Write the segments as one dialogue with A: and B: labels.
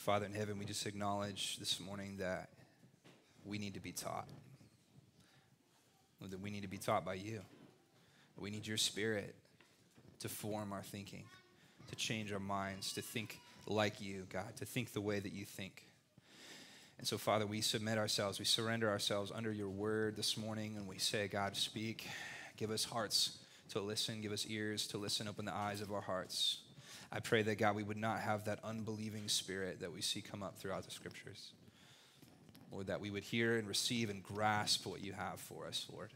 A: Father in heaven, we just acknowledge this morning that we need to be taught. That we need to be taught by you. We need your spirit to form our thinking, to change our minds, to think like you, God, to think the way that you think. And so, Father, we submit ourselves, we surrender ourselves under your word this morning, and we say, God, speak. Give us hearts to listen, give us ears to listen, open the eyes of our hearts. I pray that, God, we would not have that unbelieving spirit that we see come up throughout the scriptures. Lord, that we would hear and receive and grasp what you have for us, Lord.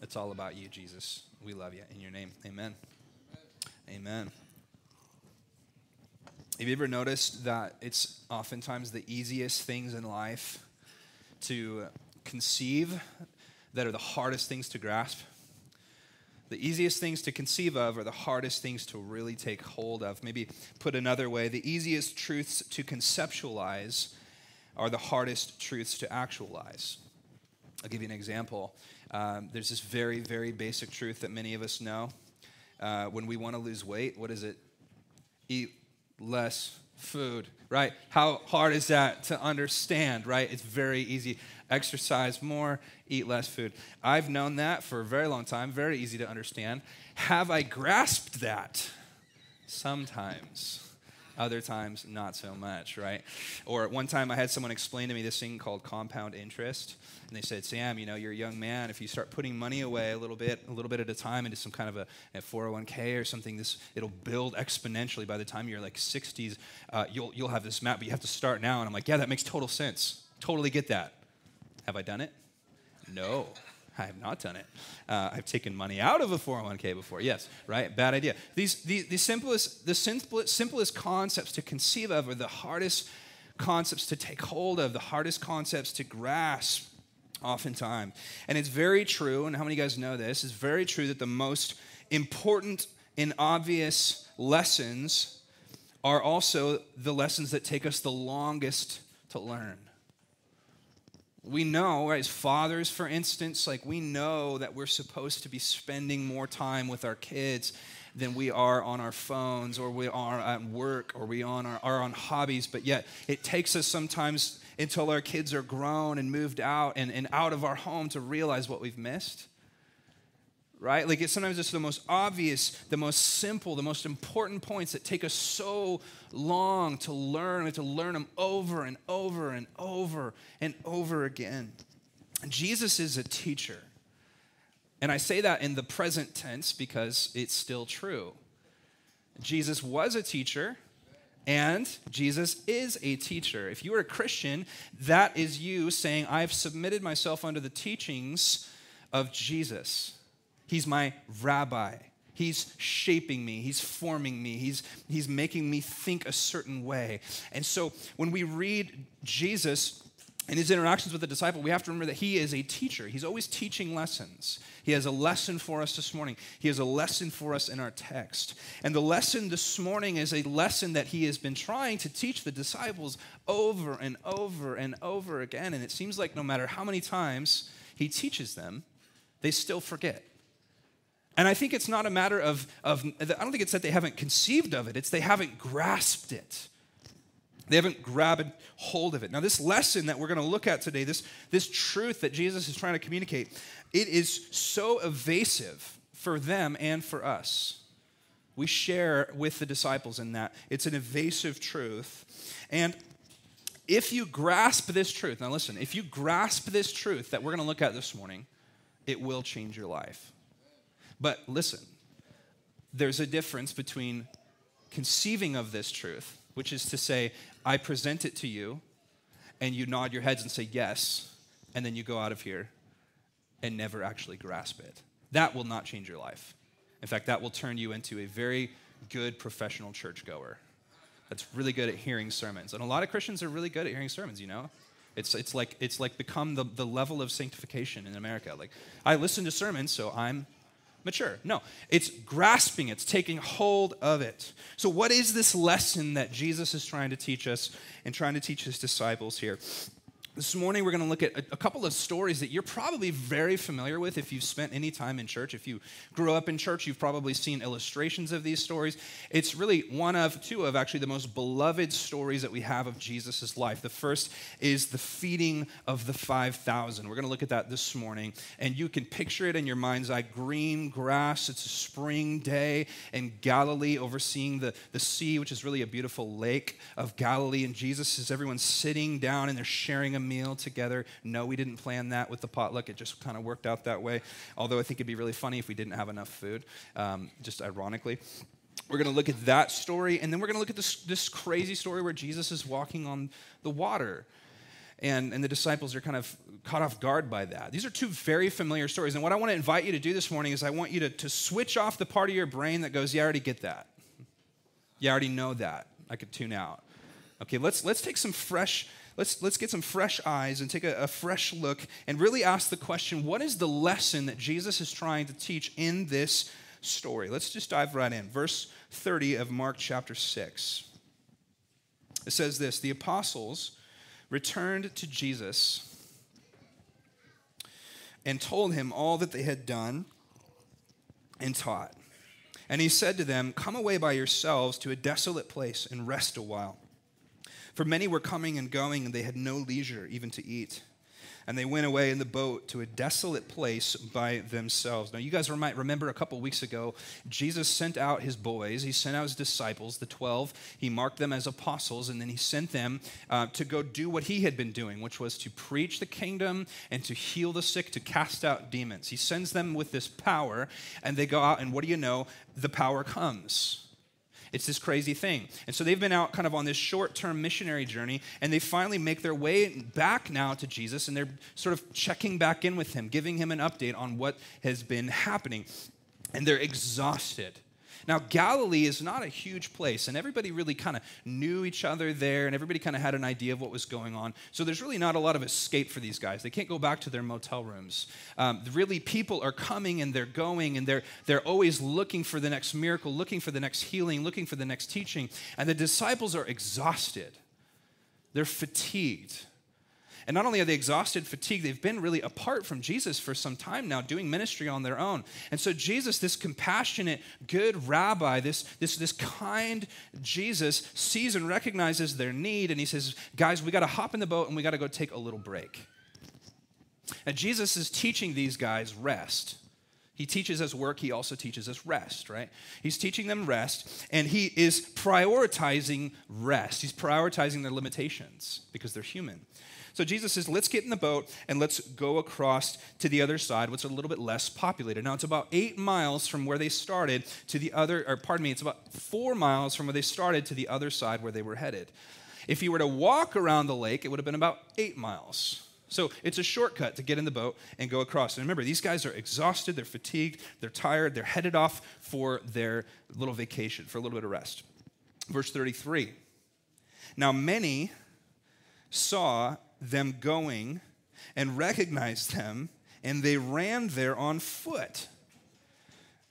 A: It's all about you, Jesus. We love you. In your name, amen. Amen. Have you ever noticed that it's oftentimes the easiest things in life to conceive that are the hardest things to grasp? The easiest things to conceive of are the hardest things to really take hold of. Maybe put another way, the easiest truths to conceptualize are the hardest truths to actualize. I'll give you an example. Um, there's this very, very basic truth that many of us know. Uh, when we want to lose weight, what is it? Eat less food, right? How hard is that to understand, right? It's very easy. Exercise more, eat less food. I've known that for a very long time, very easy to understand. Have I grasped that? Sometimes. Other times, not so much, right? Or one time I had someone explain to me this thing called compound interest. And they said, Sam, you know, you're a young man. If you start putting money away a little bit, a little bit at a time into some kind of a, a 401k or something, this it'll build exponentially. By the time you're like 60s, uh, you'll, you'll have this map, but you have to start now. And I'm like, yeah, that makes total sense. Totally get that. Have I done it? No. I have not done it. Uh, I've taken money out of a 401k before. Yes, right? Bad idea. These, the, the, simplest, the simplest, simplest concepts to conceive of are the hardest concepts to take hold of, the hardest concepts to grasp oftentimes. And it's very true, and how many of you guys know this? It's very true that the most important and obvious lessons are also the lessons that take us the longest to learn we know, as fathers, for instance, like we know that we're supposed to be spending more time with our kids than we are on our phones or we are at work or we on our, are on hobbies, but yet it takes us sometimes until our kids are grown and moved out and, and out of our home to realize what we've missed right? Like sometimes it's the most obvious, the most simple, the most important points that take us so long to learn. We have to learn them over and over and over and over again. Jesus is a teacher. And I say that in the present tense because it's still true. Jesus was a teacher, and Jesus is a teacher. If you are a Christian, that is you saying, I've submitted myself under the teachings of Jesus. He's my rabbi. He's shaping me, he's forming me, he's, he's making me think a certain way. And so when we read Jesus in his interactions with the disciple, we have to remember that he is a teacher. He's always teaching lessons. He has a lesson for us this morning. He has a lesson for us in our text. And the lesson this morning is a lesson that he has been trying to teach the disciples over and over and over again. And it seems like no matter how many times he teaches them, they still forget. And I think it's not a matter of, of, I don't think it's that they haven't conceived of it, it's they haven't grasped it. They haven't grabbed hold of it. Now, this lesson that we're going to look at today, this, this truth that Jesus is trying to communicate, it is so evasive for them and for us. We share with the disciples in that. It's an evasive truth. And if you grasp this truth, now listen, if you grasp this truth that we're going to look at this morning, it will change your life. But listen, there's a difference between conceiving of this truth, which is to say, I present it to you, and you nod your heads and say yes, and then you go out of here and never actually grasp it. That will not change your life. In fact, that will turn you into a very good professional churchgoer that's really good at hearing sermons. And a lot of Christians are really good at hearing sermons, you know? It's, it's, like, it's like become the, the level of sanctification in America. Like, I listen to sermons, so I'm mature. No, it's grasping, it's taking hold of it. So, what is this lesson that Jesus is trying to teach us and trying to teach his disciples here? This morning, we're going to look at a, couple of stories that you're probably very familiar with if you've spent any time in church. If you grew up in church, you've probably seen illustrations of these stories. It's really one of, two of actually the most beloved stories that we have of Jesus' life. The first is the feeding of the 5,000. We're going to look at that this morning, and you can picture it in your mind's eye green grass. It's a spring day in Galilee, overseeing the, the sea, which is really a beautiful lake of Galilee. And Jesus is everyone sitting down and they're sharing a meal together. No, we didn't plan that with the potluck. It just kind of worked out that way. Although I think it'd be really funny if we didn't have enough food, um, just ironically. We're going to look at that story, and then we're going to look at this, this crazy story where Jesus is walking on the water. And, and the disciples are kind of caught off guard by that. These are two very familiar stories. And what I want to invite you to do this morning is I want you to, to switch off the part of your brain that goes, Yeah, I already get that. Yeah, I already know that. I could tune out. Okay, let's, let's take some fresh let's, let's get some fresh eyes and take a, a fresh look and really ask the question what is the lesson that Jesus is trying to teach in this story? Let's just dive right in. Verse 30 of Mark chapter 6. It says this The apostles returned to Jesus and told him all that they had done and taught. And he said to them, Come away by yourselves to a desolate place and rest a while. For many were coming and going, and they had no leisure even to eat. And they went away in the boat to a desolate place by themselves. Now, you guys might remember a couple weeks ago, Jesus sent out his boys. He sent out his disciples, the 12. He marked them as apostles, and then he sent them uh, to go do what he had been doing, which was to preach the kingdom and to heal the sick, to cast out demons. He sends them with this power, and they go out, and what do you know? The power comes. It's this crazy thing. And so they've been out kind of on this short term missionary journey, and they finally make their way back now to Jesus, and they're sort of checking back in with him, giving him an update on what has been happening. And they're exhausted. Now, Galilee is not a huge place, and everybody really kind of knew each other there, and everybody kind of had an idea of what was going on. So there's really not a lot of escape for these guys. They can't go back to their motel rooms. Um, really, people are coming and they're going, and they're, they're always looking for the next miracle, looking for the next healing, looking for the next teaching. And the disciples are exhausted, they're fatigued. And not only are they exhausted, fatigued, they've been really apart from Jesus for some time now, doing ministry on their own. And so Jesus, this compassionate, good rabbi, this, this, this kind Jesus, sees and recognizes their need, and he says, Guys, we got to hop in the boat and we got to go take a little break. And Jesus is teaching these guys rest. He teaches us work, he also teaches us rest, right? He's teaching them rest, and he is prioritizing rest. He's prioritizing their limitations because they're human. So Jesus says, let's get in the boat and let's go across to the other side, is a little bit less populated. Now, it's about eight miles from where they started to the other, or pardon me, it's about four miles from where they started to the other side where they were headed. If you were to walk around the lake, it would have been about eight miles. So it's a shortcut to get in the boat and go across. And remember, these guys are exhausted, they're fatigued, they're tired, they're headed off for their little vacation, for a little bit of rest. Verse 33. Now, many saw them going and recognized them, and they ran there on foot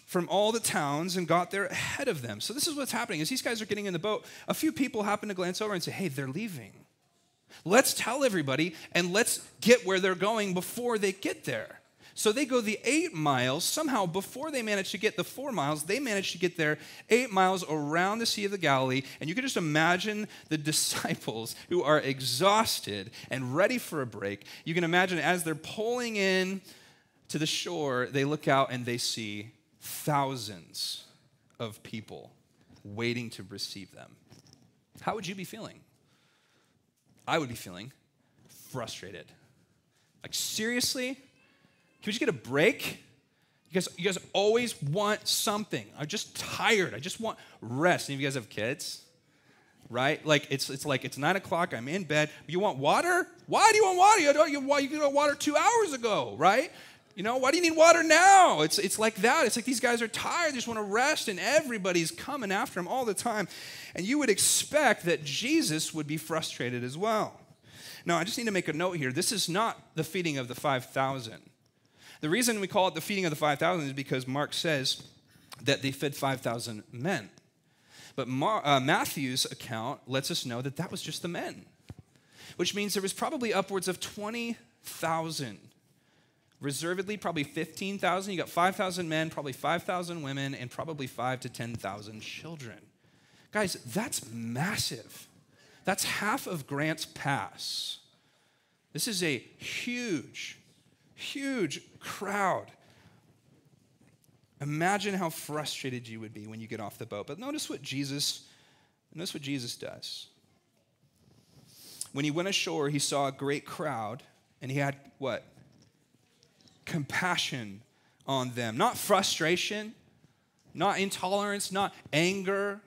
A: from all the towns and got there ahead of them. So this is what's happening. As these guys are getting in the boat, a few people happen to glance over and say, "Hey, they're leaving. Let's tell everybody and let's get where they're going before they get there." So they go the eight miles. Somehow, before they manage to get the four miles, they manage to get there eight miles around the Sea of the Galilee. And you can just imagine the disciples who are exhausted and ready for a break. You can imagine as they're pulling in to the shore, they look out and they see thousands of people waiting to receive them. How would you be feeling? I would be feeling frustrated. Like, seriously? Can we just get a break? You guys, you guys always want something. I'm just tired. I just want rest. Any of you guys have kids? Right? Like it's it's like it's nine o'clock. I'm in bed. You want water? Why do you want water? You don't, you, you got water two hours ago, right? You know, why do you need water now? It's, it's like that. It's like these guys are tired. They just want to rest, and everybody's coming after them all the time. And you would expect that Jesus would be frustrated as well. Now, I just need to make a note here. This is not the feeding of the 5,000. The reason we call it the feeding of the 5,000 is because Mark says that they fed 5,000 men. But Mar- uh, Matthew's account lets us know that that was just the men. which means there was probably upwards of 20,000. Reservedly, probably 15,000. You got 5,000 men, probably 5,000 women, and probably 5 to 10,000 children. Guys, that's massive. That's half of Grants Pass. This is a huge, huge crowd. Imagine how frustrated you would be when you get off the boat. But notice what Jesus notice what Jesus does. When he went ashore, he saw a great crowd and he had what? Compassion on them. Not frustration, not intolerance, not anger,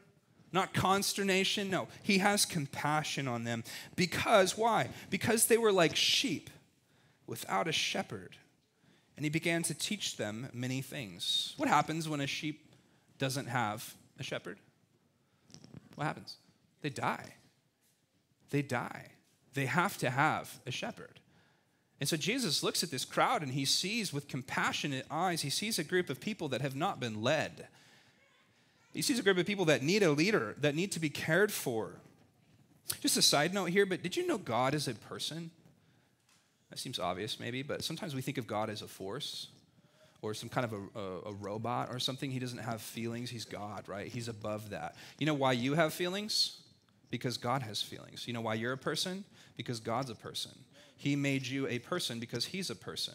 A: not consternation. No, he has compassion on them. Because, why? Because they were like sheep without a shepherd. And he began to teach them many things. What happens when a sheep doesn't have a shepherd? What happens? They die. They die. They have to have a shepherd. And so Jesus looks at this crowd and he sees with compassionate eyes, he sees a group of people that have not been led. He sees a group of people that need a leader, that need to be cared for. Just a side note here, but did you know God is a person? That seems obvious, maybe, but sometimes we think of God as a force or some kind of a, a, a, robot or something. He doesn't have feelings. He's God, right? He's above that. You know why you have feelings? Because God has feelings. You know why you're a person? Because God's a person. He made you a person because He's a person.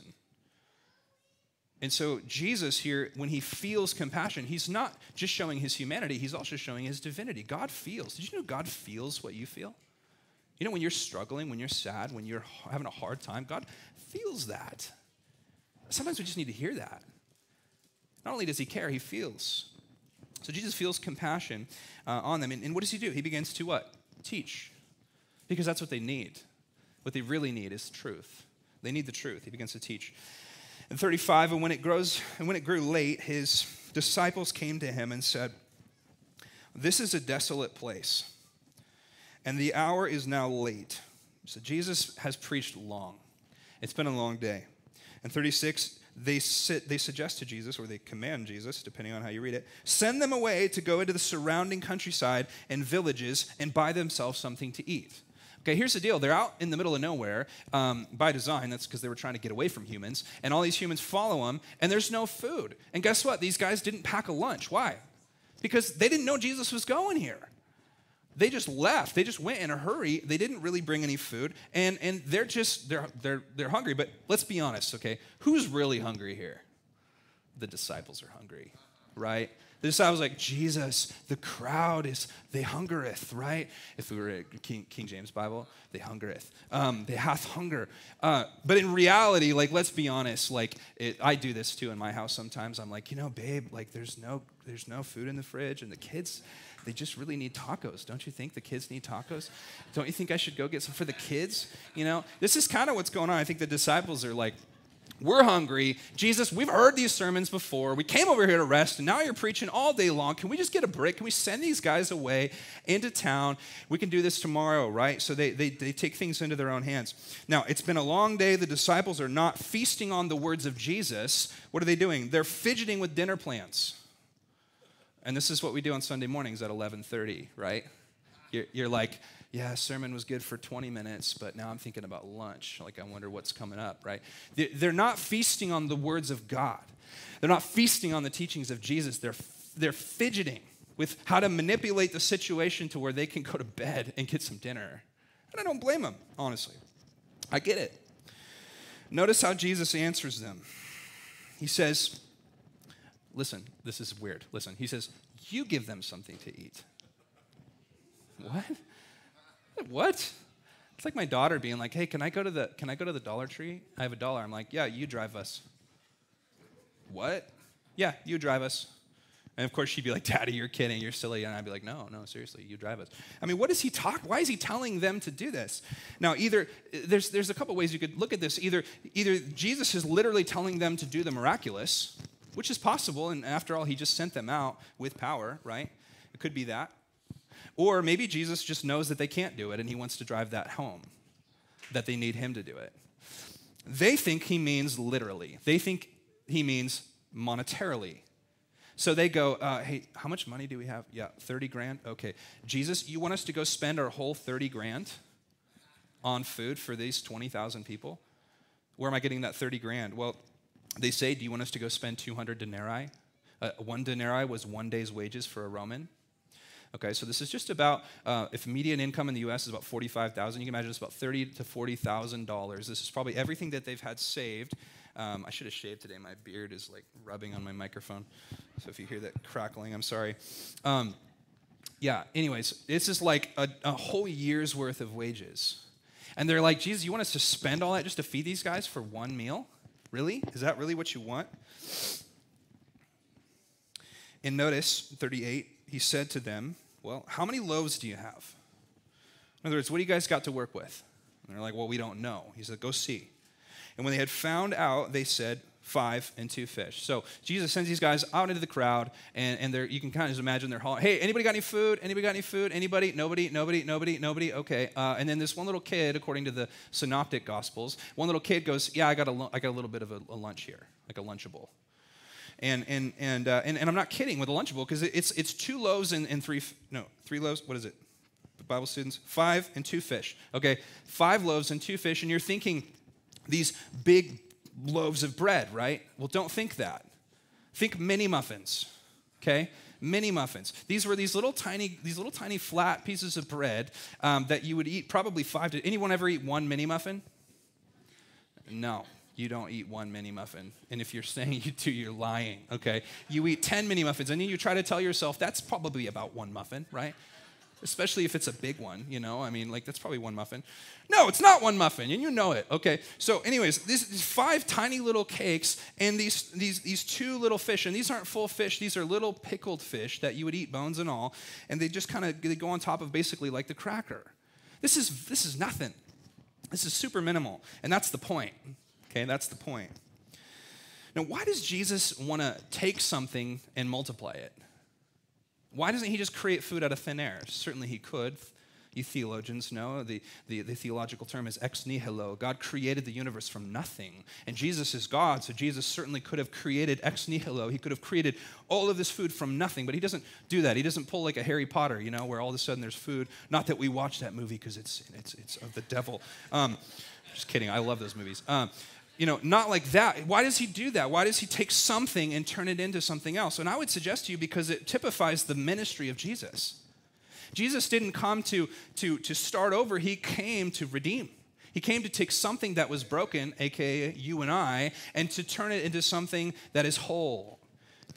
A: And so, Jesus here, when he feels compassion, he's not just showing his humanity, he's also showing his divinity. God feels. Did you know God feels what you feel? You know, when you're struggling, when you're sad, when you're having a hard time, God feels that. Sometimes we just need to hear that. Not only does he care, he feels. So Jesus feels compassion uh, on them. And, and what does he do? He begins to what? Teach. Because that's what they need. What they really need is truth. They need the truth. He begins to teach. In 35, and when it grows, and when it grew late, his disciples came to him and said, This is a desolate place and the hour is now late. So Jesus has preached long. It's been a long day. And 36, they, sit, they suggest to Jesus, or they command Jesus, depending on how you read it, send them away to go into the surrounding countryside and villages and buy themselves something to eat. Okay, here's the deal. They're out in the middle of nowhere um, by design. That's because they were trying to get away from humans. And all these humans follow them, and there's no food. And guess what? These guys didn't pack a lunch. Why? Because they didn't know Jesus was going here they just left. They just went in a hurry. They didn't really bring any food, and and they're just they're they're they're hungry. But let's be honest, okay? Who's really hungry here? The disciples are hungry, right? The disciples like Jesus. The crowd is they hungereth, right? If we were at King, King James Bible, they hungereth. Um, they hath hunger. Uh, but in reality, like let's be honest, like it, I do this too in my house sometimes. I'm like, you know, babe, like there's no there's no food in the fridge, and the kids they just really need tacos. Don't you think the kids need tacos? Don't you think I should go get some for the kids? You know, this is kind of what's going on. I think the disciples are like, we're hungry. Jesus, we've heard these sermons before. We came over here to rest, and now you're preaching all day long. Can we just get a break? Can we send these guys away into town? We can do this tomorrow, right? So they, they, they take things into their own hands. Now, it's been a long day. The disciples are not feasting on the words of Jesus. What are they doing? They're fidgeting with dinner plans. And this is what we do on Sunday mornings at 11:30, right? You're, you're like, yeah, sermon was good for 20 minutes, but now I'm thinking about lunch. Like, I wonder what's coming up, right? They're not feasting on the words of God. They're not feasting on the teachings of Jesus. They're, they're fidgeting with how to manipulate the situation to where they can go to bed and get some dinner. And I don't blame them, honestly. I get it. Notice how Jesus answers them. He says, Listen, this is weird. Listen, he says, You give them something to eat. What? What? It's like my daughter being like, "Hey, can I go to the can I go to the Dollar Tree? I have a dollar." I'm like, "Yeah, you drive us." What? Yeah, you drive us. And of course, she'd be like, Daddy, you're kidding. You're silly. And I'd be like, No, no, seriously, you drive us. I mean, what does he talk? Why is he telling them to do this? Now, either there's, there's a couple ways you could look at this. Either, either Jesus is literally telling them to do the miraculous, which is possible. And after all, he just sent them out with power, right? It could be that. Or maybe Jesus just knows that they can't do it and he wants to drive that home, that they need him to do it. They think he means literally, they think he means monetarily. So they go, uh, hey, how much money do we have? Yeah, 30 grand? Okay. Jesus, you want us to go spend our whole 30 grand? on food for these 20,000 people? Where am I getting that 30 grand? Well, they say, Do you want us to go spend 200 denarii? Uh, one denarii was one day's wages for a Roman. Okay, so this is just about uh, if median income in the U.S. is about forty-five thousand, you can imagine it's about thirty to forty thousand dollars. This is probably everything that they've had saved. Um, I should have shaved today. My beard is like rubbing on my microphone, so if you hear that crackling, I'm sorry. Um, yeah. Anyways, this is like a, a whole year's worth of wages, and they're like, "Jesus, you want us to spend all that just to feed these guys for one meal? Really? Is that really what you want?" And notice 38, he said to them, Well, how many loaves do you have? In other words, what do you guys got to work with? And they're like, Well, we don't know. He said, Go see. And when they had found out, they said, Five and two fish. So Jesus sends these guys out into the crowd, and, and they're, you can kind of just imagine they're hollering, Hey, anybody got any food? Anybody got any food? Anybody? Nobody? Nobody? Nobody? Nobody? Okay. Uh, and then this one little kid, according to the Synoptic Gospels, one little kid goes, Yeah, I got a, I got a little bit of a, a lunch here, like a Lunchable. And, and, and, uh, and, and I'm not kidding with a Lunchable because it's, it's two loaves and, and three, no, three loaves. What is it? Bible students? Five and two fish. Okay, five loaves and two fish. And you're thinking these big loaves of bread, right? Well, don't think that. Think mini muffins, okay? Mini muffins. These were these little tiny, these little tiny flat pieces of bread um, that you would eat probably five to. Anyone ever eat one mini muffin? No you don't eat one mini muffin. And if you're saying you do, you're lying, okay? You eat 10 mini muffins, and then you try to tell yourself that's probably about one muffin, right? Especially if it's a big one, you know? I mean, like, that's probably one muffin. No, it's not one muffin, and you know it, okay? So, anyways, these, these five tiny little cakes and these, these, these two little fish, and these aren't full fish, these are little pickled fish that you would eat, bones and all, and they just kind of they go on top of basically like the cracker. This is, this is nothing. This is super minimal, and that's the point. Okay, that's the point. Now, why does Jesus want to take something and multiply it? Why doesn't he just create food out of thin air? Certainly he could. You theologians know the, the, the, theological term is ex nihilo. God created the universe from nothing. And Jesus is God, so Jesus certainly could have created ex nihilo. He could have created all of this food from nothing, but he doesn't do that. He doesn't pull like a Harry Potter, you know, where all of a sudden there's food. Not that we watch that movie because it's, it's, it's of the devil. Um, just kidding. I love those movies. Um, you know, not like that. Why does he do that? Why does he take something and turn it into something else? And I would suggest to you because it typifies the ministry of Jesus. Jesus didn't come to, to, to start over, he came to redeem. He came to take something that was broken, aka you and I, and to turn it into something that is whole.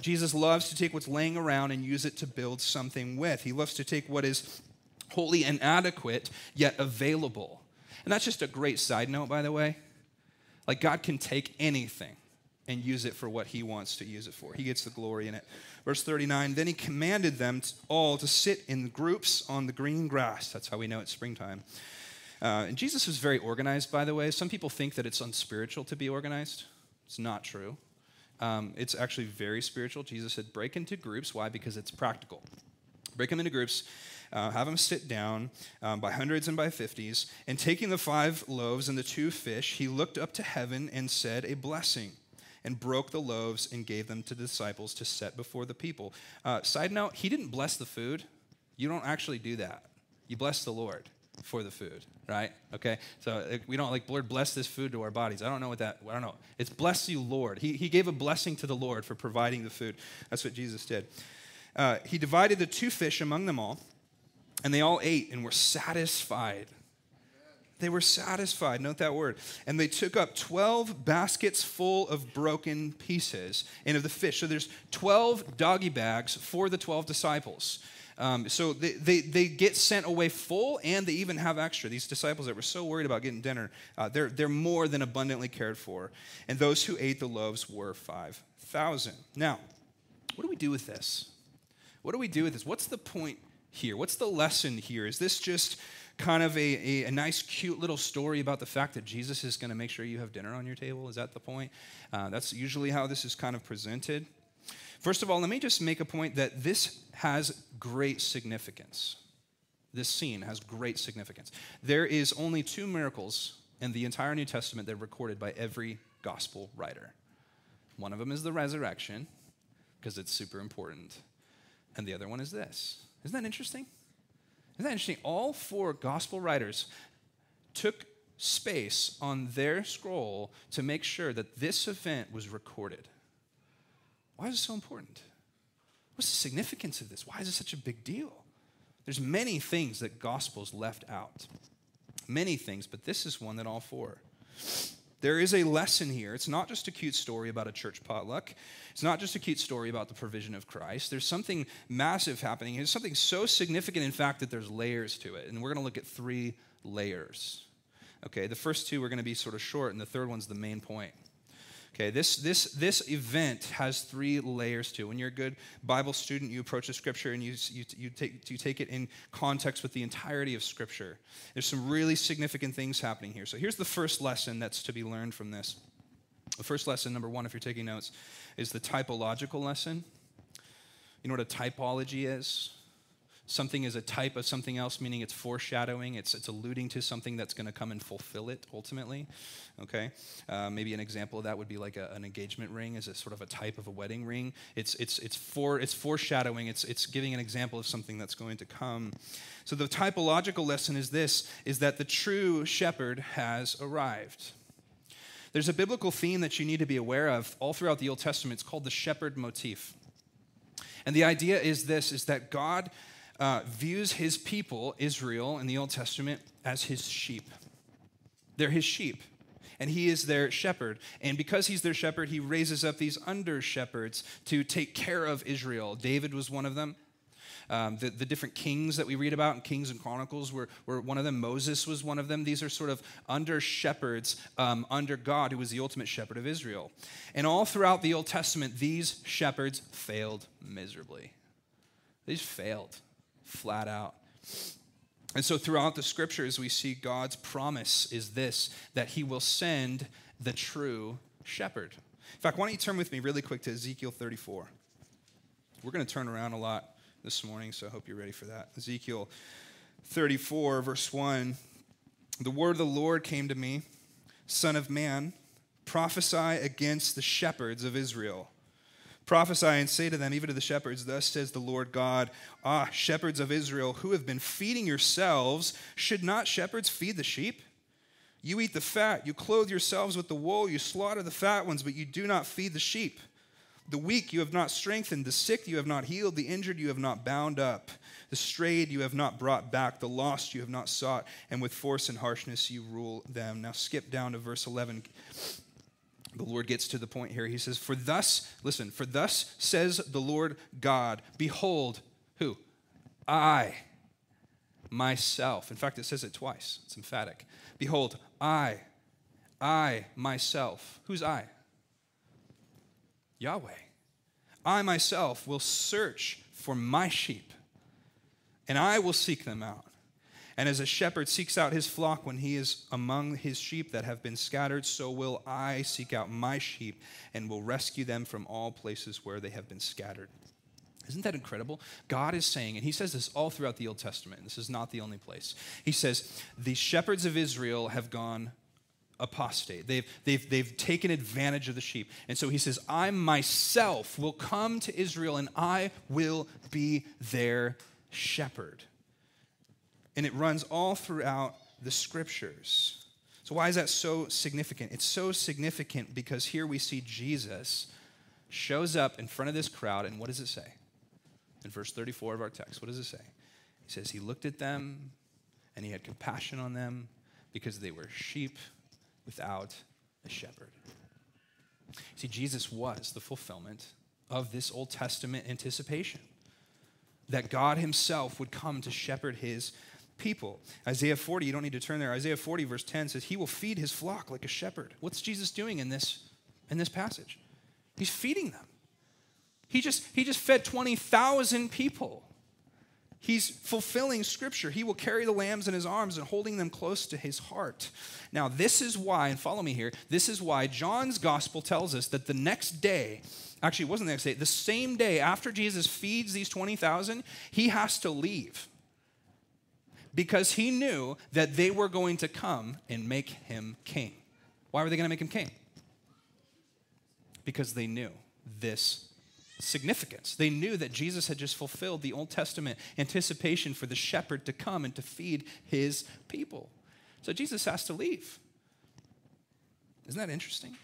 A: Jesus loves to take what's laying around and use it to build something with. He loves to take what is wholly inadequate yet available. And that's just a great side note, by the way. Like God can take anything and use it for what he wants to use it for. He gets the glory in it. Verse 39 Then he commanded them all to sit in groups on the green grass. That's how we know it's springtime. Uh, and Jesus was very organized, by the way. Some people think that it's unspiritual to be organized. It's not true. Um, it's actually very spiritual. Jesus said, break into groups. Why? Because it's practical. Break them into groups uh, have them sit down um, by hundreds and by fifties. And taking the five loaves and the two fish, he looked up to heaven and said a blessing and broke the loaves and gave them to the disciples to set before the people. Uh, side note, he didn't bless the food. You don't actually do that. You bless the Lord for the food, right? Okay, so we don't like Lord bless this food to our bodies. I don't know what that. I don't know. It's bless you, Lord. He he gave a blessing to the Lord for providing the food. That's what Jesus did. Uh, he divided the two fish among them all, and they all ate and were satisfied. They were satisfied, note that word. And they took up 12 baskets full of broken pieces and of the fish. So there's 12 doggy bags for the 12 disciples. Um, so they, they, they, get sent away full and they even have extra. These disciples that were so worried about getting dinner, uh, they're, they're more than abundantly cared for. And those who ate the loaves were 5,000. Now, what do we do with this? What do we do with this? What's the point here? What's the lesson here? Is this just kind of a, a, a nice, cute little story about the fact that Jesus is going to make sure you have dinner on your table? Is that the point? Uh, that's usually how this is kind of presented. First of all, let me just make a point that this has great significance. This scene has great significance. There is only two miracles in the entire New Testament that are recorded by every gospel writer. One of them is the resurrection, because it's super important. And the other one is this isn't that interesting? Isn't that interesting? All four gospel writers took space on their scroll to make sure that this event was recorded. Why is it so important? What's the significance of this? Why is it such a big deal? There's many things that gospels left out. Many things, but this is one that all four. There is a lesson here. It's not just a cute story about a church potluck. It's not just a cute story about the provision of Christ. There's something massive happening. There's something so significant, in fact, that there's layers to it. And we're going to look at three layers. Okay, the first two are going to be sort of short, and the third one's the main point. Okay, this, this, this event has three layers to it. When you're a good Bible student, you approach the scripture and you, you, you, take, you take it in context with the entirety of scripture. There's some really significant things happening here. So here's the first lesson that's to be learned from this. The first lesson, number one, if you're taking notes, is the typological lesson. You know what a typology is? Something is a type of something else, meaning it's foreshadowing, it's, it's alluding to something that's going to come and fulfill it ultimately. Okay? Uh, maybe an example of that would be like a, an engagement ring is a sort of a type of a wedding ring. It's, it's, it's, for, it's foreshadowing, it's, it's giving an example of something that's going to come. So the typological lesson is this is that the true shepherd has arrived. There's a biblical theme that you need to be aware of all throughout the Old Testament. It's called the shepherd motif. And the idea is this is that God uh, views his people, Israel, in the Old Testament, as his sheep. They're his sheep, and he is their shepherd. And because he's their shepherd, he raises up these under shepherds to take care of Israel. David was one of them. Um, the, the, different kings that we read about in Kings and Chronicles were, were one of them. Moses was one of them. These are sort of under shepherds um, under God, who was the ultimate shepherd of Israel. And all throughout the Old Testament, these shepherds failed miserably. They just failed flat out. And so throughout the scriptures, we see God's promise is this that he will send the true shepherd. In fact, why don't you turn with me really quick to Ezekiel 34? We're going to turn around a lot this morning, so I hope you're ready for that. Ezekiel 34, verse 1 The word of the Lord came to me, Son of man, prophesy against the shepherds of Israel Prophesy and say to them, even to the shepherds, Thus says the Lord God, Ah, shepherds of Israel, who have been feeding yourselves, should not shepherds feed the sheep? You eat the fat, you clothe yourselves with the wool, you slaughter the fat ones, but you do not feed the sheep. The weak you have not strengthened, the sick you have not healed, the injured you have not bound up, the strayed you have not brought back, the lost you have not sought, and with force and harshness you rule them. Now skip down to verse 11 the Lord gets to the point here. He says, For thus, listen, for thus says the Lord God, behold, who? I, myself. In fact, it says it twice. It's emphatic. Behold, I, I, myself. Who's I? Yahweh. I myself will search for my sheep, and I will seek them out. And as a shepherd seeks out his flock when he is among his sheep that have been scattered, so will I seek out my sheep and will rescue them from all places where they have been scattered. Isn't that incredible? God is saying, and he says this all throughout the Old Testament, this is not the only place. He says, The shepherds of Israel have gone apostate. They've, they've, they've taken advantage of the sheep. And so he says, I myself will come to Israel and I will be their shepherd and it runs all throughout the scriptures. So, why is that so significant? It's so significant because here we see Jesus shows up in front of this crowd, and what does it say? In verse 34 of our text, what does it say? He says, He looked at them and he had compassion on them because they were sheep without a shepherd. See, Jesus was the fulfillment of this Old Testament anticipation that God Himself would come to shepherd His people. Isaiah 40, you don't need to turn there. Isaiah 40, verse 10 says, He will feed his flock like a shepherd. What's Jesus doing in this, in this passage? He's feeding them. He just, he just fed 20,000 people. He's fulfilling scripture. He will carry the lambs in his arms and holding them close to his heart. Now, this is why, and follow me here, this is why John's gospel tells us that the next day, actually, it wasn't the next day, the same day after Jesus feeds these 20,000, he has to leave because he knew that they were going to come and make him king. Why were they going to make him king? Because they knew this significance. They knew that Jesus had just fulfilled the Old Testament anticipation for the shepherd to come and to feed his people. So Jesus has to leave. Isn't that interesting?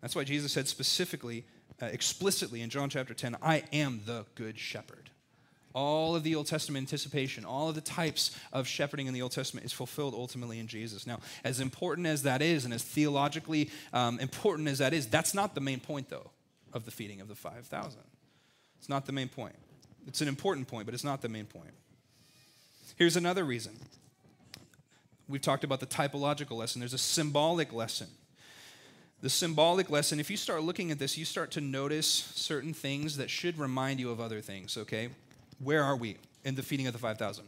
A: That's why Jesus said specifically, uh, explicitly in John chapter 10, I am the good shepherd. All of the Old Testament anticipation, all of the types of shepherding in the Old Testament is fulfilled ultimately in Jesus. Now, as important as that is, and as theologically um, important as that is, that's not the main point, though, of the feeding of the 5,000. It's not the main point. It's an important point, but it's not the main point. Here's another reason. We've talked about the typological lesson, there's a symbolic lesson. The symbolic lesson, if you start looking at this, you start to notice certain things that should remind you of other things, okay? Where are we in the feeding of the 5,000?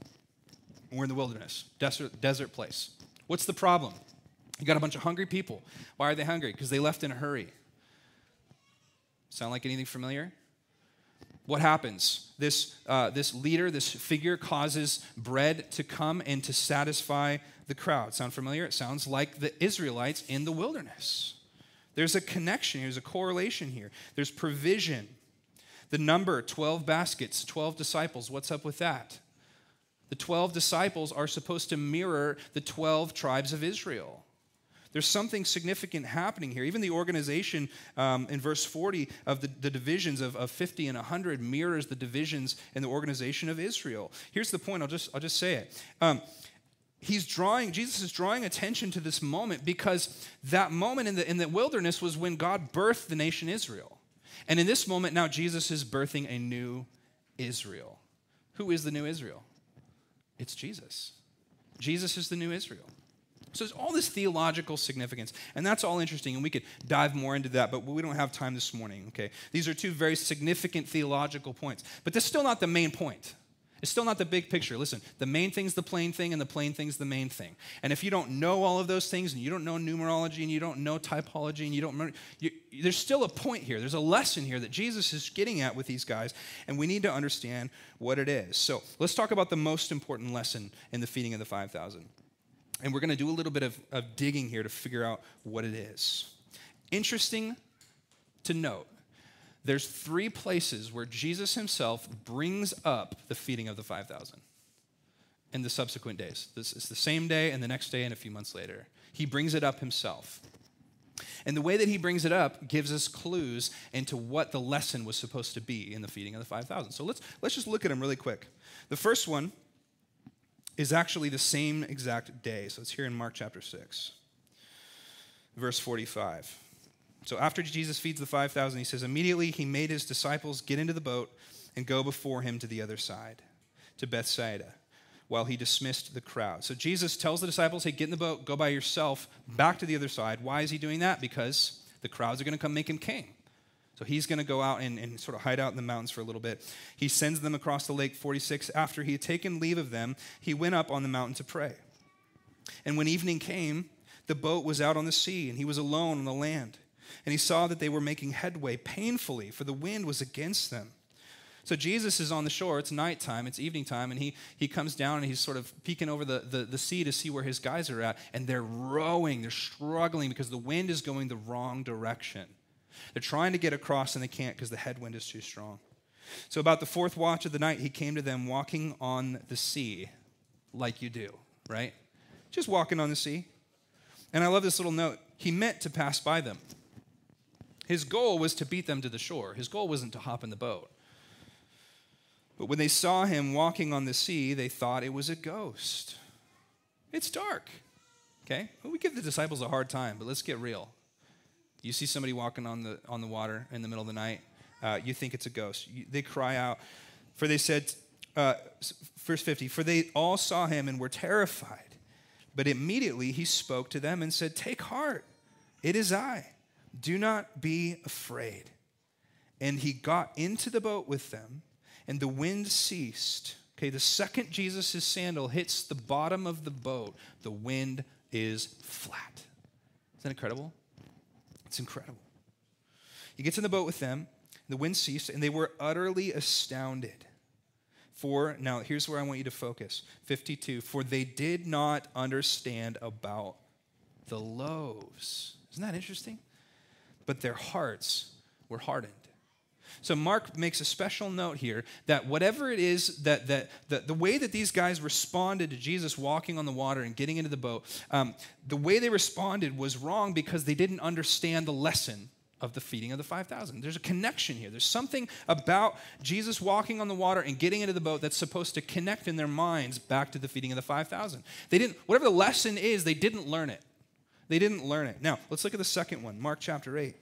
A: We're in the wilderness, desert, desert place. What's the problem? You got a bunch of hungry people. Why are they hungry? Because they left in a hurry. Sound like anything familiar? What happens? This, uh, this leader, this figure, causes bread to come and to satisfy the crowd. Sound familiar? It sounds like the Israelites in the wilderness. There's a connection, there's a correlation here. There's provision. The number 12 baskets, 12 disciples, what's up with that? The 12 disciples are supposed to mirror the 12 tribes of Israel. There's something significant happening here. Even the organization um, in verse 40 of the, the divisions of, of 50 and 100 mirrors the divisions in the organization of Israel. Here's the point, I'll just, I'll just say it. Um, he's drawing jesus is drawing attention to this moment because that moment in the, in the wilderness was when god birthed the nation israel and in this moment, now Jesus is birthing a new Israel. Who is the new Israel? It's Jesus. Jesus is the new Israel. So there's all this theological significance, and that's all interesting, and we could dive more into that, but we don't have time this morning, okay? These are two very significant theological points, but that's still not the main point. It's still not the big picture. Listen, the main thing's the plain thing, and the plain thing's the main thing. And if you don't know all of those things, and you don't know numerology, and you don't know typology, and you don't you, there's still a point here. There's a lesson here that Jesus is getting at with these guys, and we need to understand what it is. So let's talk about the most important lesson in the feeding of the 5,000. And we're going to do a little bit of, of digging here to figure out what it is. Interesting to note there's three places where Jesus himself brings up the feeding of the 5,000 in the subsequent days. This is the same day and the next day and a few months later. He brings it up himself. And the way that he brings it up gives us clues into what the lesson was supposed to be in the feeding of the 5,000. So let's, let's just look at them really quick. The first one is actually the same exact day. So it's here in Mark chapter 6, verse 45. So after Jesus feeds the 5,000, he says, Immediately he made his disciples get into the boat and go before him to the other side, to Bethsaida, while he dismissed the crowd. So Jesus tells the disciples, Hey, get in the boat, go by yourself back to the other side. Why is he doing that? Because the crowds are going to come make him king. So he's going to go out and, and, sort of hide out in the mountains for a little bit. He sends them across the lake 46. After he had taken leave of them, he went up on the mountain to pray. And when evening came, the boat was out on the sea, and he was alone on the land and he saw that they were making headway painfully, for the wind was against them. So Jesus is on the shore. It's nighttime, it's evening time, and he, he comes down and he's sort of peeking over the, the, the sea to see where his guys are at. And they're rowing, they're struggling because the wind is going the wrong direction. They're trying to get across and they can't because the headwind is too strong. So, about the fourth watch of the night, he came to them walking on the sea, like you do, right? Just walking on the sea. And I love this little note. He meant to pass by them. His goal was to beat them to the shore. His goal wasn't to hop in the boat. But when they saw him walking on the sea, they thought it was a ghost. It's dark. Okay? Well, we give the disciples a hard time, but let's get real. You see somebody walking on the, on the water in the middle of the night, uh, you think it's a ghost. You, they cry out, for they said, uh, verse 50, for they all saw him and were terrified. But immediately he spoke to them and said, Take heart, it is I do not be afraid. And he got into the boat with them, and the wind ceased. Okay, the second Jesus' sandal hits the bottom of the boat, the wind is flat. Isn't that incredible? It's incredible. He gets in the boat with them, the wind ceased, and they were utterly astounded. For, now here's where I want you to focus 52. For they did not understand about the loaves. Isn't that interesting? But their hearts were hardened. So Mark makes a special note here that whatever it is that, that, that the way that these guys responded to Jesus walking on the water and getting into the boat, um, the way they responded was wrong because they didn't understand the lesson of the feeding of the 5,000. There's a connection here. There's something about Jesus walking on the water and getting into the boat that's supposed to connect in their minds back to the feeding of the 5,000. They didn't, whatever the lesson is, they didn't learn it. They didn't learn it. Now, let's look at the second one, Mark chapter 8.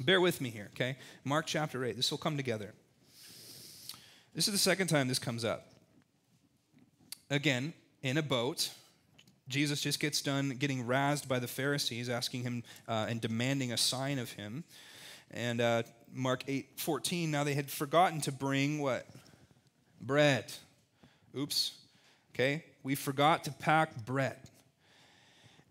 A: Bear with me here, okay? Mark chapter 8. This will come together. This is the second time this comes up. Again, in a boat. Jesus just gets done getting razzed by the Pharisees, asking him uh, and demanding a sign of him. And uh, Mark 8 14, now they had forgotten to bring what? Bread. Oops. Okay? We forgot to pack bread.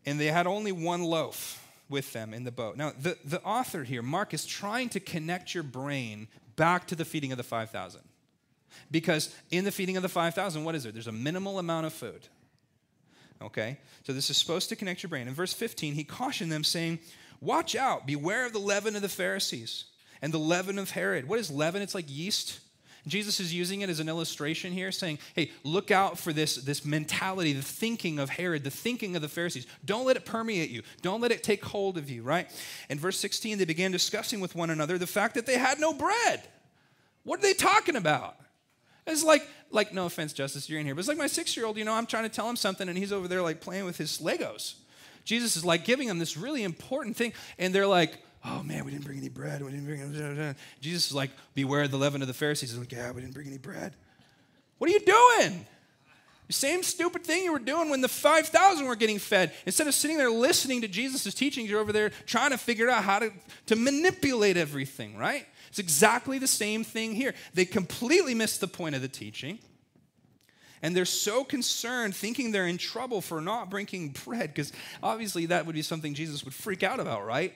A: And they had only one loaf with them in the boat. Now, the, the author here, Mark, is trying to connect your brain back to the feeding of the 5,000. Because in the feeding of the 5,000, what is there? There's a minimal amount of food. Okay? So this is supposed to connect your brain. In verse 15, he cautioned them, saying, Watch out, beware of the leaven of the Pharisees and the leaven of Herod. What is leaven? It's like yeast. Jesus is using it as an illustration here, saying, hey, look out for this, this mentality, the thinking of Herod, the thinking of the Pharisees. Don't let it permeate you. Don't let it take hold of you, right? In verse 16, they began discussing with one another the fact that they had no bread. What are they talking about? It's like, like, no offense, Justice, you're in here, but it's like my six-year-old, you know, I'm trying to tell him something and he's over there like playing with his Legos. Jesus is like giving them this really important thing, and they're like, oh man, we didn't bring any bread. We didn't bring any. Jesus is like, beware the leaven of the Pharisees. He's like, yeah, we didn't bring any bread. What are you doing? Same stupid thing you were doing when the 5,000 were getting fed. Instead of sitting there listening to Jesus' teachings, you're over there trying to figure out how to, to manipulate everything, right? It's exactly the same thing here. They completely missed the point of the teaching. And they're so concerned, thinking they're in trouble for not bringing bread, because obviously that would be something Jesus would freak out about, right?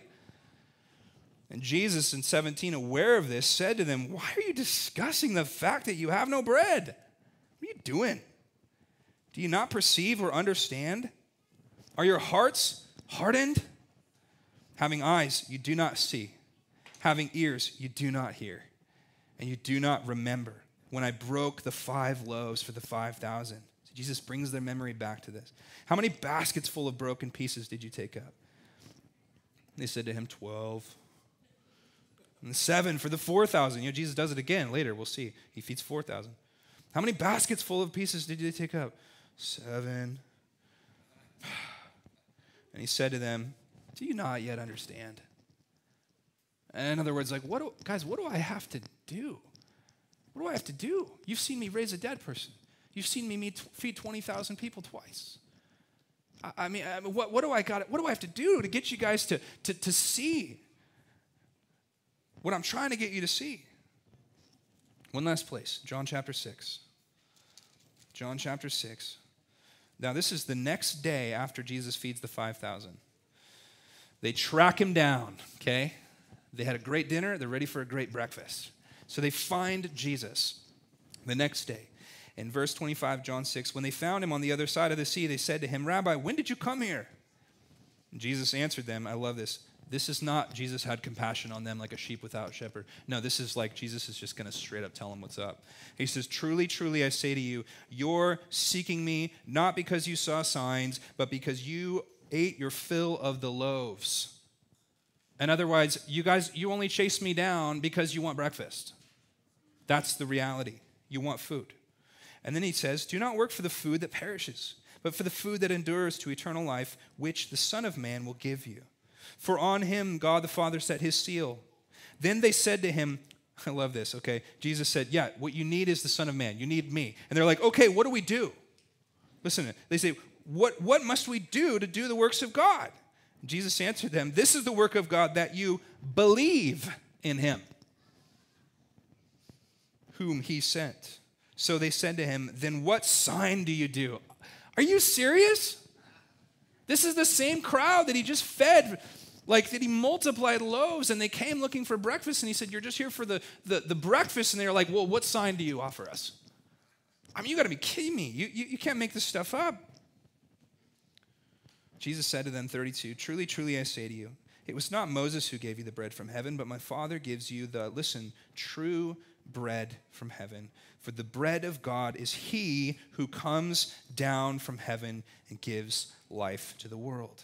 A: And Jesus in 17, aware of this, said to them, Why are you discussing the fact that you have no bread? What are you doing? Do you not perceive or understand? Are your hearts hardened? Having eyes, you do not see. Having ears, you do not hear. And you do not remember when I broke the five loaves for the 5,000. So Jesus brings their memory back to this. How many baskets full of broken pieces did you take up? They said to him, 12. And seven for the 4,000. You know, Jesus does it again later. We'll see. He feeds 4,000. How many baskets full of pieces did they take up? Seven. And he said to them, Do you not yet understand? And in other words, like, what do, guys, what do I have to do? What do I have to do? You've seen me raise a dead person. You've seen me feed 20,000 people twice. I, I mean, I mean what, what do I got? What do I have to do to get you guys to, to, to see what I'm trying to get you to see. One last place, John chapter 6. John chapter 6. Now, this is the next day after Jesus feeds the 5,000. They track him down, okay? They had a great dinner, they're ready for a great breakfast. So they find Jesus the next day. In verse 25, John 6, when they found him on the other side of the sea, they said to him, Rabbi, when did you come here? And Jesus answered them, I love this. This is not Jesus had compassion on them like a sheep without shepherd. No, this is like Jesus is just going to straight up tell them what's up. He says, Truly, truly, I say to you, you're seeking me not because you saw signs, but because you ate your fill of the loaves. And otherwise, you guys, you only chase me down because you want breakfast. That's the reality. You want food. And then he says, Do not work for the food that perishes, but for the food that endures to eternal life, which the Son of Man will give you. For on him God the Father set his seal. Then they said to him, I love this, okay? Jesus said, Yeah, what you need is the Son of Man. You need me. And they're like, Okay, what do we do? Listen, they say, What, what must we do to do the works of God? Jesus answered them, This is the work of God that you believe in him, whom he sent. So they said to him, Then what sign do you do? Are you serious? This is the same crowd that he just fed like that he multiplied loaves and they came looking for breakfast and he said you're just here for the, the, the breakfast and they were like well what sign do you offer us i mean you got to be kidding me you, you, you can't make this stuff up jesus said to them 32 truly truly i say to you It was not Moses who gave you the bread from heaven, but my Father gives you the, listen, true bread from heaven. For the bread of God is he who comes down from heaven and gives life to the world.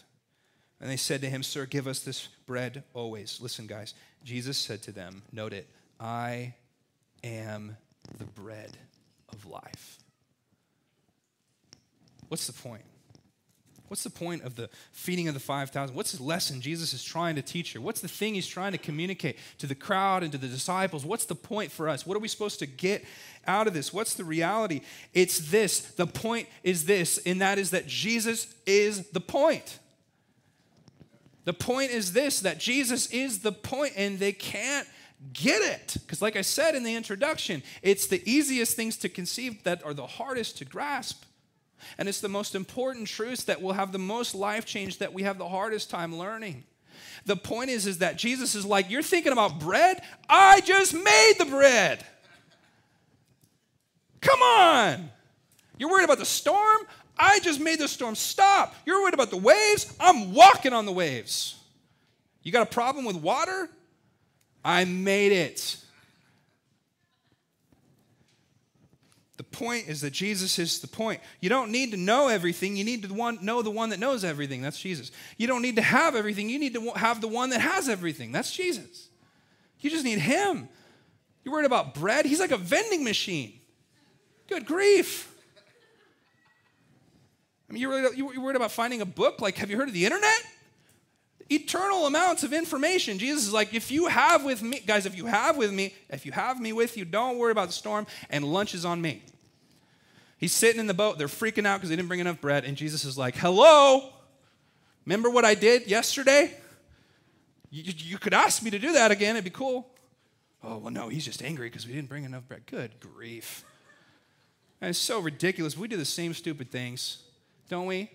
A: And they said to him, Sir, give us this bread always. Listen, guys. Jesus said to them, Note it, I am the bread of life. What's the point? What's the point of the feeding of the 5,000? What's the lesson Jesus is trying to teach here? What's the thing he's trying to communicate to the crowd and to the disciples? What's the point for us? What are we supposed to get out of this? What's the reality? It's this. The point is this, and that is that Jesus is the point. The point is this that Jesus is the point, and they can't get it. Because, like I said in the introduction, it's the easiest things to conceive that are the hardest to grasp. And it's the most important truths that will have the most life change that we have the hardest time learning. The point is, is that Jesus is like, You're thinking about bread? I just made the bread. Come on. You're worried about the storm? I just made the storm stop. You're worried about the waves? I'm walking on the waves. You got a problem with water? I made it. The point is that Jesus is the point. You don't need to know everything. You need to know the one that knows everything. That's Jesus. You don't need to have everything. You need to have the one that has everything. That's Jesus. You just need Him. You're worried about bread? He's like a vending machine. Good grief. I mean, you're worried, you're worried about finding a book? Like, have you heard of the internet? Eternal amounts of information. Jesus is like, if you have with me, guys, if you have with me, if you have me with you, don't worry about the storm, and lunch is on me. He's sitting in the boat. They're freaking out because they didn't bring enough bread. And Jesus is like, Hello? Remember what I did yesterday? You, you could ask me to do that again. It'd be cool. Oh, well, no, he's just angry because we didn't bring enough bread. Good grief. It's so ridiculous. We do the same stupid things, don't we?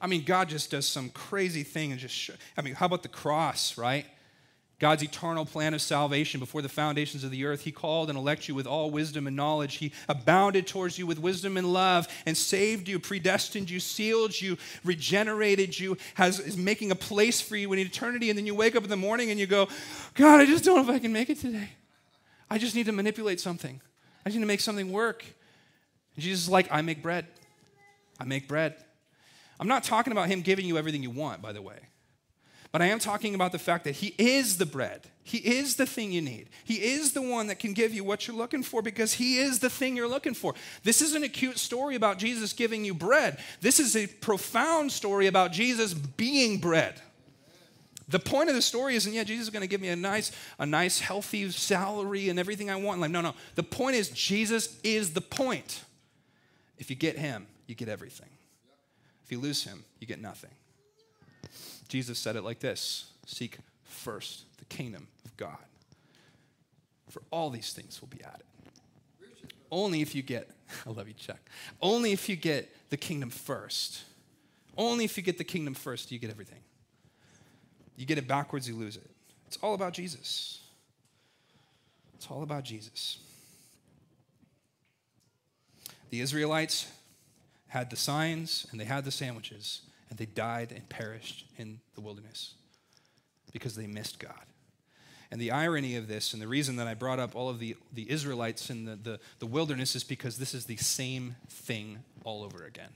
A: I mean, God just does some crazy thing and just, I mean, how about the cross, right? God's eternal plan of salvation before the foundations of the earth. He called and elected you with all wisdom and knowledge. He abounded towards you with wisdom and love and saved you, predestined you, sealed you, regenerated you, has, is making a place for you in eternity. And then you wake up in the morning and you go, God, I just don't know if I can make it today. I just need to manipulate something. I just need to make something work. And Jesus is like, I make bread. I make bread. I'm not talking about him giving you everything you want, by the way. But I am talking about the fact that He is the bread. He is the thing you need. He is the one that can give you what you're looking for because He is the thing you're looking for. This isn't a cute story about Jesus giving you bread. This is a profound story about Jesus being bread. The point of the story isn't, yeah, Jesus is going to give me a nice, a nice, healthy salary and everything I want in life. No, no. The point is, Jesus is the point. If you get Him, you get everything. If you lose Him, you get nothing. Jesus said it like this Seek first the kingdom of God. For all these things will be added. Only if you get, I love you, Chuck. Only if you get the kingdom first. Only if you get the kingdom first, you get everything. You get it backwards, you lose it. It's all about Jesus. It's all about Jesus. The Israelites had the signs and they had the sandwiches and they died and perished in the wilderness because they missed God. And the irony of this, and the reason that I brought up all of the, the Israelites in the, the, the wilderness, is because this is the same thing all over again.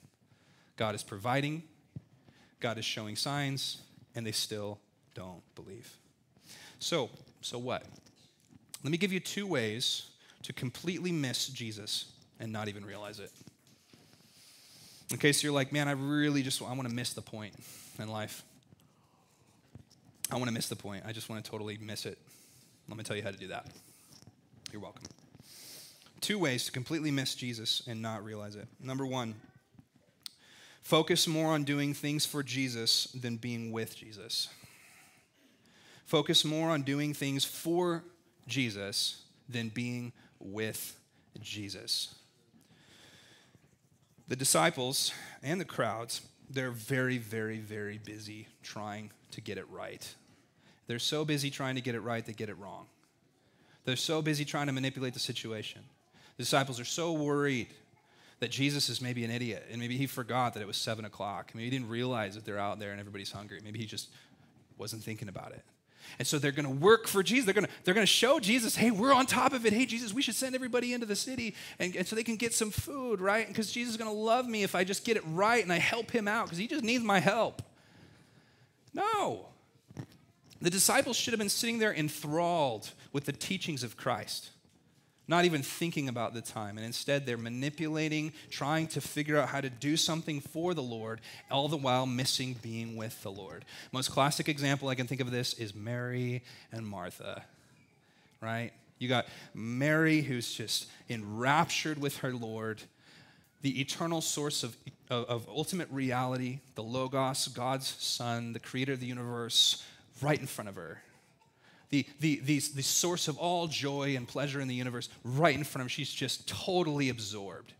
A: God is providing, God is showing signs, and they still don't believe. So, so what? Let me give you two ways to completely miss Jesus and not even realize it. Okay, so you're like, man, I really just I want to miss the point in life. I want to miss the point. I just want to totally miss it. Let me tell you how to do that. You're welcome. Two ways to completely miss Jesus and not realize it. Number one, focus more on doing things for Jesus than being with Jesus. Focus more on doing things for Jesus than being with Jesus. The disciples and the crowds, they're very, very, very busy trying to get it right. They're so busy trying to get it right, they get it wrong. They're so busy trying to manipulate the situation. The disciples are so worried that Jesus is maybe an idiot and maybe he forgot that it was seven o'clock. Maybe he didn't realize that they're out there and everybody's hungry. Maybe he just wasn't thinking about it. And so they're going to work for Jesus. They're going to, they're going to show Jesus, hey, we're on top of it. Hey, Jesus, we should send everybody into the city and, and so they can get some food, right? Because Jesus is going to love me if I just get it right and I help him out because he just needs my help. No. The disciples should have been sitting there enthralled with the teachings of Christ not even thinking about the time. And instead, they're manipulating, trying to figure out how to do something for the Lord, all the while missing being with the Lord. Most classic example I can think of this is Mary and Martha, right? You got Mary, who's just enraptured with her Lord, the eternal source of, of, of ultimate reality, the Logos, God's Son, the creator of the universe, right in front of her the, the, the, the source of all joy and pleasure in the universe, right in front of him. She's just totally absorbed,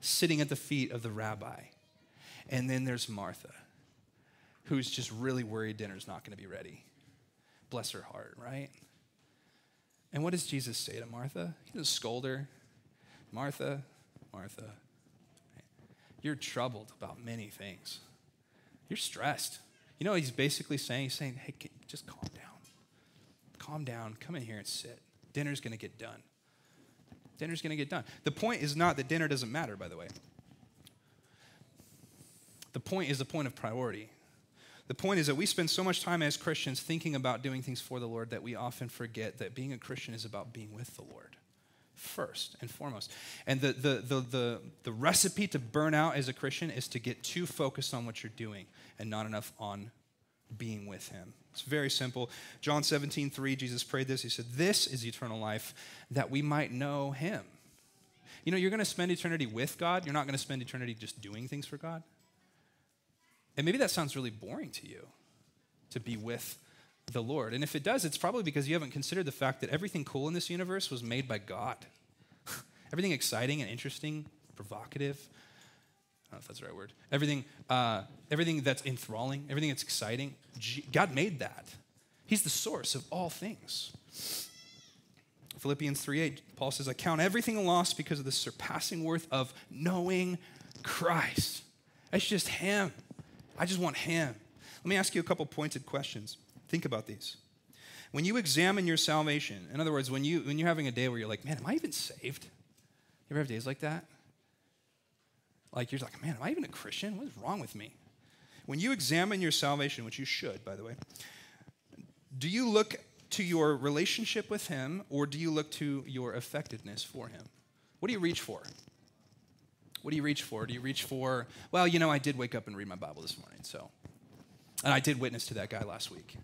A: sitting at the feet of the rabbi. And then there's Martha, who's just really worried dinner's not going to be ready. Bless her heart, right? And what does Jesus say to Martha? He doesn't scold her. Martha, Martha, you're troubled about many things. You're stressed. You know he's basically saying? He's saying, hey, just calm down calm down, come in here and sit. Dinner's going to get done. Dinner's going to get done. The point is not that dinner doesn't matter, by the way. The point is the point of priority. The point is that we spend so much time as Christians thinking about doing things for the Lord that we often forget that being a Christian is about being with the Lord first and foremost. And the, the, the, the, the recipe to burn out as a Christian is to get too focused on what you're doing and not enough on being with Him. It's very simple. John 17, 3, Jesus prayed this. He said, This is eternal life, that we might know him. You know, you're going to spend eternity with God. You're not going to spend eternity just doing things for God. And maybe that sounds really boring to you to be with the Lord. And if it does, it's probably because you haven't considered the fact that everything cool in this universe was made by God. everything exciting and interesting, provocative, I don't know if that's the right word. Everything, uh, everything that's enthralling, everything that's exciting, God made that. He's the source of all things. Philippians 3:8, Paul says, I count everything a loss because of the surpassing worth of knowing Christ. It's just Him. I just want Him. Let me ask you a couple pointed questions. Think about these. When you examine your salvation, in other words, when, you, when you're having a day where you're like, man, am I even saved? You ever have days like that? Like you're like, man, am I even a Christian? What is wrong with me? When you examine your salvation, which you should, by the way, do you look to your relationship with Him or do you look to your effectiveness for Him? What do you reach for? What do you reach for? Do you reach for, well, you know, I did wake up and read my Bible this morning, so. And I did witness to that guy last week.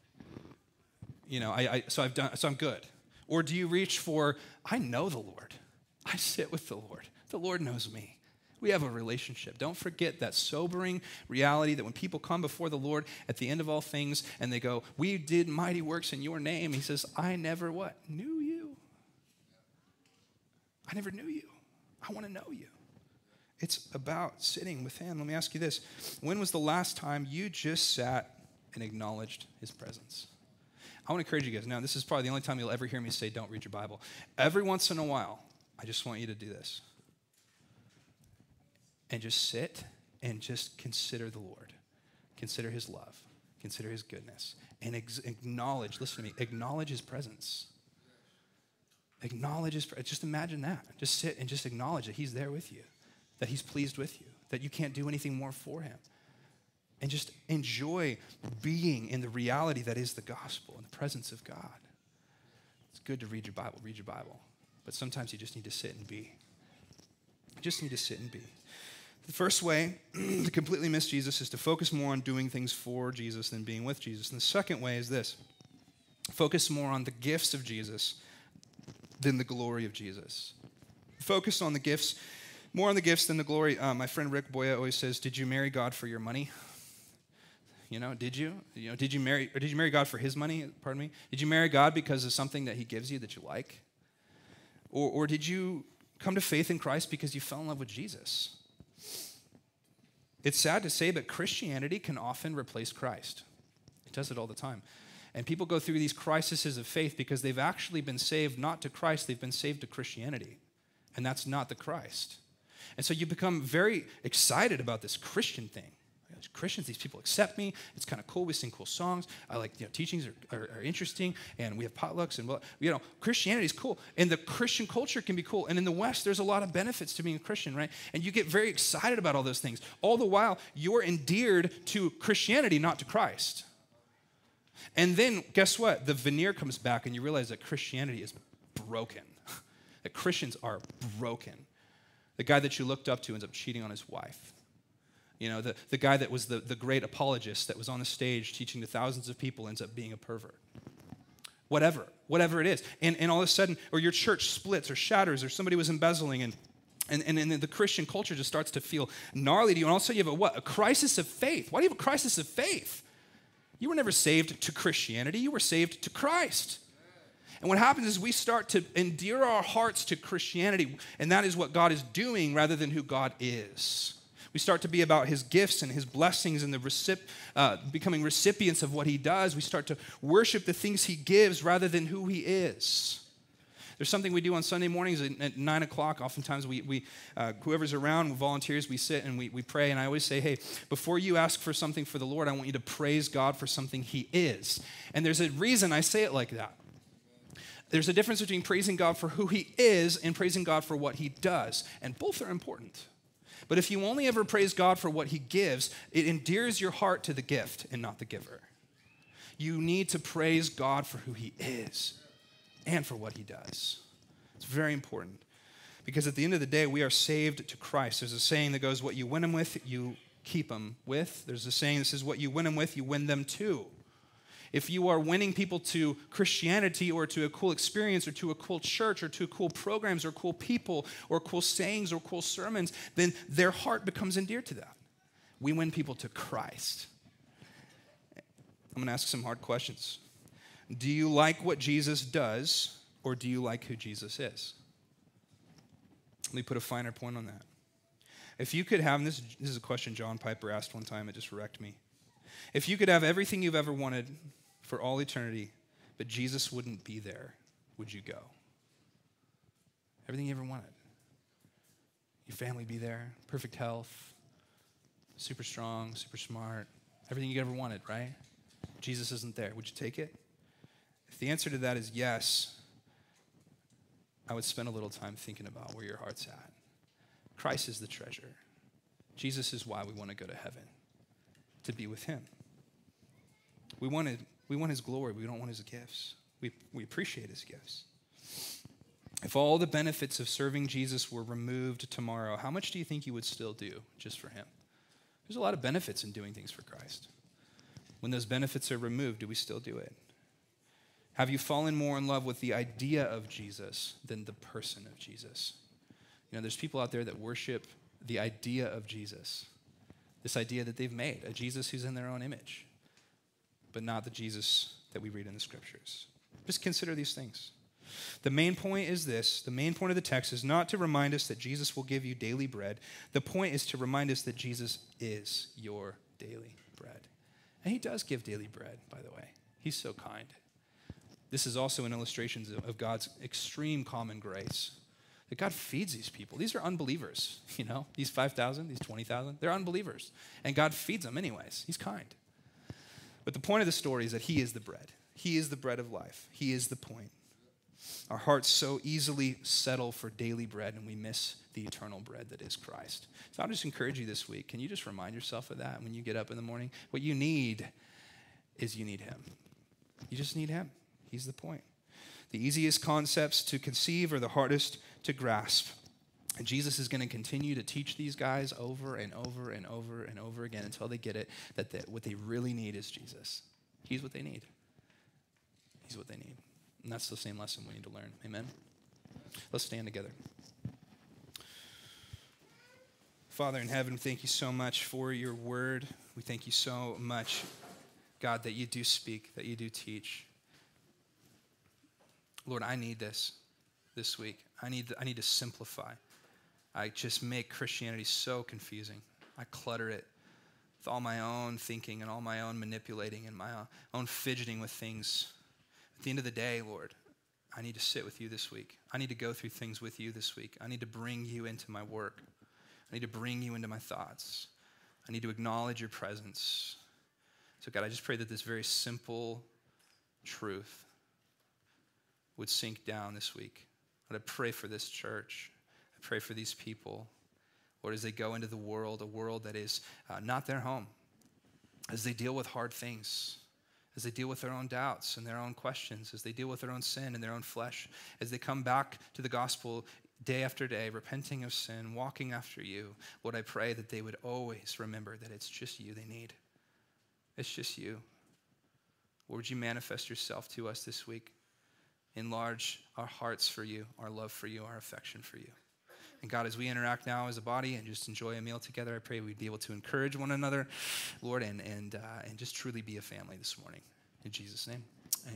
A: You know, I, I so I've done, so I'm good. Or do you reach for, I know the Lord. I sit with the Lord. The Lord knows me. We have a relationship. Don't forget that sobering reality that when people come before the Lord at the end of all things and they go, We did mighty works in your name, He says, I never what? Knew you. I never knew you. I want to know you. It's about sitting with Him. Let me ask you this When was the last time you just sat and acknowledged His presence? I want to encourage you guys. Now, this is probably the only time you'll ever hear me say, Don't read your Bible. Every once in a while, I just want you to do this and just sit and just consider the Lord. Consider his love. Consider his goodness. And ex- acknowledge, listen to me, acknowledge his presence. Acknowledge his presence. Just imagine that. Just sit and just acknowledge that he's there with you, that he's pleased with you, that you can't do anything more for him. And just enjoy being in the reality that is the gospel and the presence of God. It's good to read your Bible, read your Bible. But sometimes you just need to sit and be. You just need to sit and be. The first way to completely miss Jesus is to focus more on doing things for Jesus than being with Jesus. And the second way is this focus more on the gifts of Jesus than the glory of Jesus. Focus on the gifts, more on the gifts than the glory. Uh, my friend Rick Boya always says, Did you marry God for your money? You know, did you? You know, did you marry or did you marry God for his money? Pardon me. Did you marry God because of something that he gives you that you like? Or, or did you come to faith in Christ because you fell in love with Jesus? It's sad to say, but Christianity can often replace Christ. It does it all the time. And people go through these crises of faith because they've actually been saved not to Christ, they've been saved to Christianity. And that's not the Christ. And so you become very excited about this Christian thing. Christians, these people accept me. It's kind of cool. We sing cool songs. I like, you know, teachings are, are, are interesting, and we have potlucks, and, you know, Christianity is cool. And the Christian culture can be cool. And in the West, there's a lot of benefits to being a Christian, right? And you get very excited about all those things. All the while, you're endeared to Christianity, not to Christ. And then, guess what? The veneer comes back, and you realize that Christianity is broken, that Christians are broken. The guy that you looked up to ends up cheating on his wife. You know, the, the guy that was the, the great apologist that was on the stage teaching to thousands of people ends up being a pervert. Whatever, whatever it is. And, and all of a sudden, or your church splits or shatters, or somebody was embezzling, and, and, and, and the Christian culture just starts to feel gnarly to you. And all of a sudden, you have a what? A crisis of faith. Why do you have a crisis of faith? You were never saved to Christianity, you were saved to Christ. And what happens is we start to endear our hearts to Christianity, and that is what God is doing rather than who God is. We start to be about his gifts and his blessings and the recip- uh, becoming recipients of what he does. We start to worship the things he gives rather than who he is. There's something we do on Sunday mornings at, at 9 o'clock. Oftentimes, we, we uh, whoever's around, volunteers, we sit and we, we pray. And I always say, hey, before you ask for something for the Lord, I want you to praise God for something He is. And there's a reason I say it like that. There's a difference between praising God for who He is and praising God for what He does. And both are important. But if you only ever praise God for what He gives, it endears your heart to the gift and not the giver. You need to praise God for who He is and for what He does. It's very important. Because at the end of the day, we are saved to Christ. There's a saying that goes, What you win them with, you keep them with. There's a saying that says, What you win them with, you win them to if you are winning people to Christianity or to a cool experience or to a cool church or to cool programs or cool people or cool sayings or cool sermons, then their heart becomes endeared to that. We win people to Christ. I'm going to ask some hard questions. Do you like what Jesus does or do you like who Jesus is? Let me put a finer point on that. If you could have, this, this is a question John Piper asked one time, it just wrecked me. If you could have everything you've ever wanted for all eternity, but Jesus wouldn't be there, would you go? Everything you ever wanted. Your family be there, perfect health, super strong, super smart, everything you ever wanted, right? Jesus isn't there. Would you take it? If the answer to that is yes, I would spend a little time thinking about where your heart's at. Christ is the treasure. Jesus is why we want to go to heaven, to be with Him. We want to we want his glory. We don't want his gifts. We, we appreciate his gifts. If all the benefits of serving Jesus were removed tomorrow, how much do you think you would still do just for him? There's a lot of benefits in doing things for Christ. When those benefits are removed, do we still do it? Have you fallen more in love with the idea of Jesus than the person of Jesus? You know, there's people out there that worship the idea of Jesus, this idea that they've made, a Jesus who's in their own image but not the Jesus that we read in the scriptures. Just consider these things. The main point is this the main point of the text is not to remind us that Jesus will give you daily bread. The point is to remind us that Jesus is your daily bread. And he does give daily bread, by the way. He's so kind. This is also an illustration of God's extreme common grace. That God feeds these people. These are unbelievers, you know, these 5,000, these 20,000, they're unbelievers. And God feeds them anyways. He's kind. But the point of the story is that He is the bread. He is the bread of life. He is the point. Our hearts so easily settle for daily bread and we miss the eternal bread that is Christ. So I'll just encourage you this week. Can you just remind yourself of that when you get up in the morning? What you need is you need Him. You just need Him. He's the point. The easiest concepts to conceive are the hardest to grasp. And Jesus is going to continue to teach these guys over and over and over and over again until they get it that they, what they really need is Jesus. He's what they need. He's what they need. And that's the same lesson we need to learn. Amen? Let's stand together. Father in heaven, thank you so much for your word. We thank you so much, God, that you do speak, that you do teach. Lord, I need this this week. I need, I need to simplify. I just make Christianity so confusing. I clutter it with all my own thinking and all my own manipulating and my own fidgeting with things. At the end of the day, Lord, I need to sit with you this week. I need to go through things with you this week. I need to bring you into my work. I need to bring you into my thoughts. I need to acknowledge your presence. So, God, I just pray that this very simple truth would sink down this week. I pray for this church. Pray for these people. Lord, as they go into the world, a world that is uh, not their home, as they deal with hard things, as they deal with their own doubts and their own questions, as they deal with their own sin and their own flesh, as they come back to the gospel day after day, repenting of sin, walking after you, Lord, I pray that they would always remember that it's just you they need. It's just you. Lord, would you manifest yourself to us this week? Enlarge our hearts for you, our love for you, our affection for you. And God, as we interact now as a body and just enjoy a meal together, I pray we'd be able to encourage one another, Lord, and, and, uh, and just truly be a family this morning. In Jesus' name,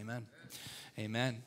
A: amen. Amen.